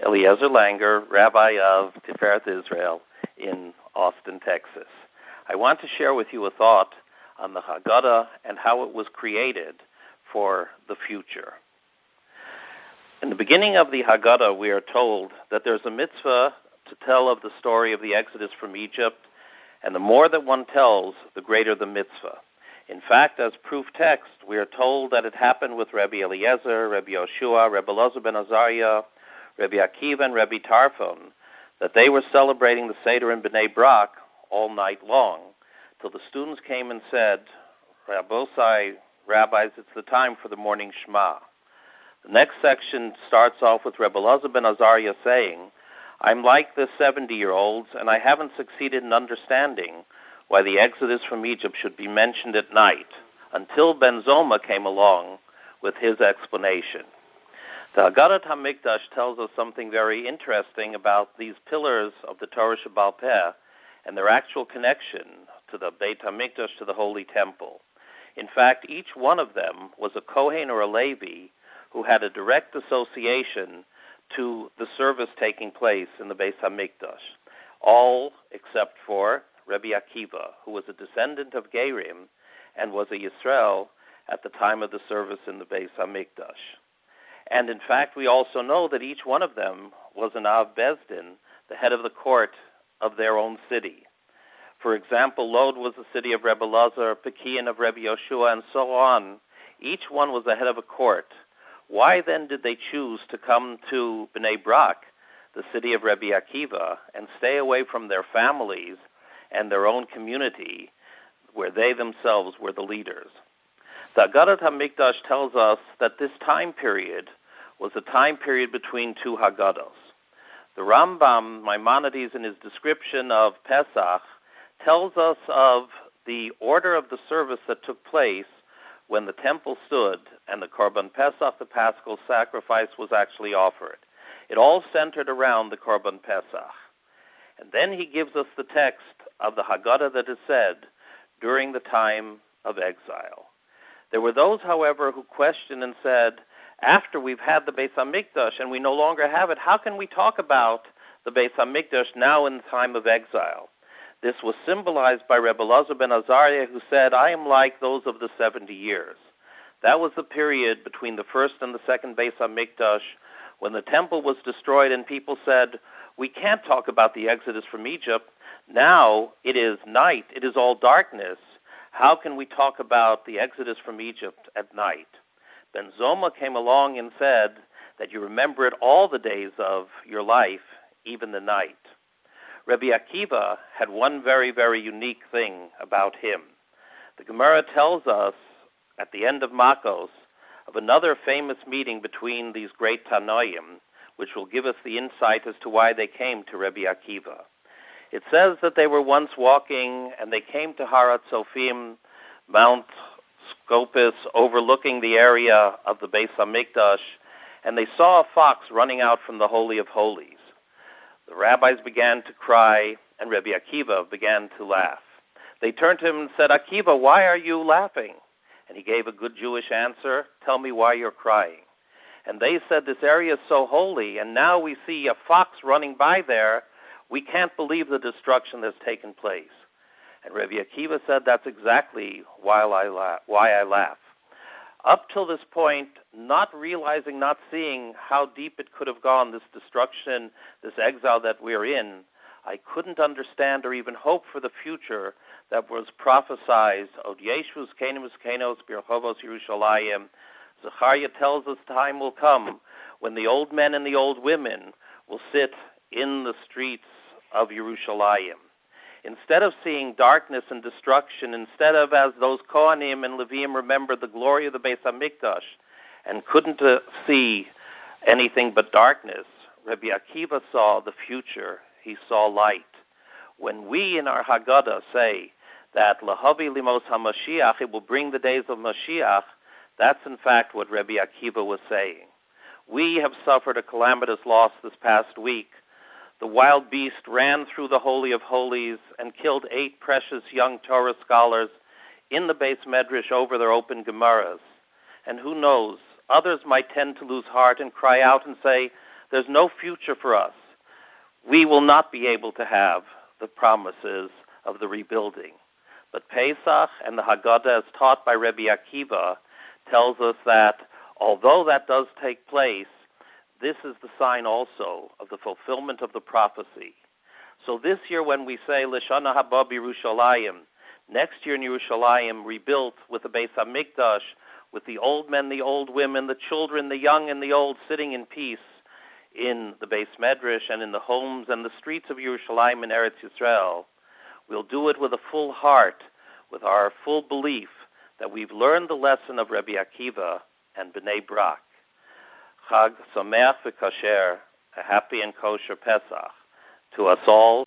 Eliezer Langer, Rabbi of Tiferet Israel in Austin, Texas. I want to share with you a thought on the Haggadah and how it was created for the future. In the beginning of the Haggadah, we are told that there's a mitzvah to tell of the story of the Exodus from Egypt, and the more that one tells, the greater the mitzvah. In fact, as proof text, we are told that it happened with Rabbi Eliezer, Rabbi Yoshua, Rabbi Elazar ben Azariah, Rabbi Akiva, and Rabbi Tarfon, that they were celebrating the Seder in Bnei Brak all night long, till the students came and said, Rabbosai, rabbis, it's the time for the morning Shema. The next section starts off with Rabbi Elazar ben Azariah saying, I'm like the 70 year olds, and I haven't succeeded in understanding why the exodus from Egypt should be mentioned at night until Ben Zoma came along with his explanation. The Haggadah HaMikdash tells us something very interesting about these pillars of the Torah Shebaal Peh and their actual connection to the Beit HaMikdash, to the Holy Temple. In fact, each one of them was a Kohen or a Levi who had a direct association to the service taking place in the Beit HaMikdash. All except for Rabbi Akiva, who was a descendant of Gerim and was a Yisrael at the time of the service in the Beis Hamikdash. And in fact, we also know that each one of them was an Av Beis Din, the head of the court of their own city. For example, Lod was the city of Rebbe Lazar, Peki'in of Rebbe Yoshua, and so on. Each one was the head of a court. Why then did they choose to come to Bnei Brak, the city of Rebbe Akiva, and stay away from their families and their own community where they themselves were the leaders. The Haggadah HaMikdash tells us that this time period was a time period between two Haggadahs. The Rambam, Maimonides, in his description of Pesach, tells us of the order of the service that took place when the temple stood and the Korban Pesach, the Paschal sacrifice, was actually offered. It all centered around the Korban Pesach. And then he gives us the text of the Haggadah that is said during the time of exile. There were those, however, who questioned and said, after we've had the Beis Hamikdash and we no longer have it, how can we talk about the Beis Hamikdash now in the time of exile? This was symbolized by Rebbe Elazar ben Azariah, who said, I am like those of the 70 years. That was the period between the first and the second Beis Hamikdash when the temple was destroyed and people said, we can't talk about the exodus from Egypt. Now it is night, it is all darkness. How can we talk about the exodus from Egypt at night? Ben Zoma came along and said that you remember it all the days of your life, even the night. Rabbi Akiva had one very, very unique thing about him. The Gemara tells us at the end of Makos of another famous meeting between these great Tanoim which will give us the insight as to why they came to Rabbi Akiva. It says that they were once walking and they came to Har HaTzofim, Mount Scopus, overlooking the area of the Beis Hamikdash, and they saw a fox running out from the Holy of Holies. The rabbis began to cry, and Rabbi Akiva began to laugh. They turned to him and said, Akiva, why are you laughing? And he gave a good Jewish answer, Tell me why you're crying and they said this area is so holy, and now we see a fox running by there. We can't believe the destruction that's taken place. And Rabbi Akiva said that's exactly why I laugh. Why I laugh. Up till this point, not realizing, not seeing how deep it could have gone, this destruction, this exile that we're in, I couldn't understand or even hope for the future that was prophesied. Od Yeshus Kenos Kenos Birchovos Yerushalayim Zechariah tells us time will come when the old men and the old women will sit in the streets of Jerusalem. Instead of seeing darkness and destruction, instead of as those Kohanim and Levim remembered the glory of the Beis Hamikdash and couldn't uh, see anything but darkness, Rabbi Akiva saw the future. He saw light. When we in our Haggadah say that Lahavi Limos HaMashiach, it will bring the days of Mashiach, that's in fact what Rabbi Akiva was saying. We have suffered a calamitous loss this past week. The wild beast ran through the Holy of Holies and killed eight precious young Torah scholars in the Beis Medrash over their open Gemaras. And who knows, others might tend to lose heart and cry out and say, there's no future for us. We will not be able to have the promises of the rebuilding. But Pesach and the Haggadah, as taught by Rabbi Akiva, tells us that although that does take place, this is the sign also of the fulfillment of the prophecy. So this year, when we say Lishana Haba Yerushalayim, next year in Yerushalayim, rebuilt with the Beis Hamikdash, with the old men, the old women, the children, the young, and the old sitting in peace in the Beis Medrash and in the homes and the streets of Yerushalayim and Eretz Yisrael. We'll do it with a full heart, with our full belief that we've learned the lesson of Rabbi Akiva and Bnei Brak. Chag Sameach v'Kasher, a happy and kosher Pesach to us all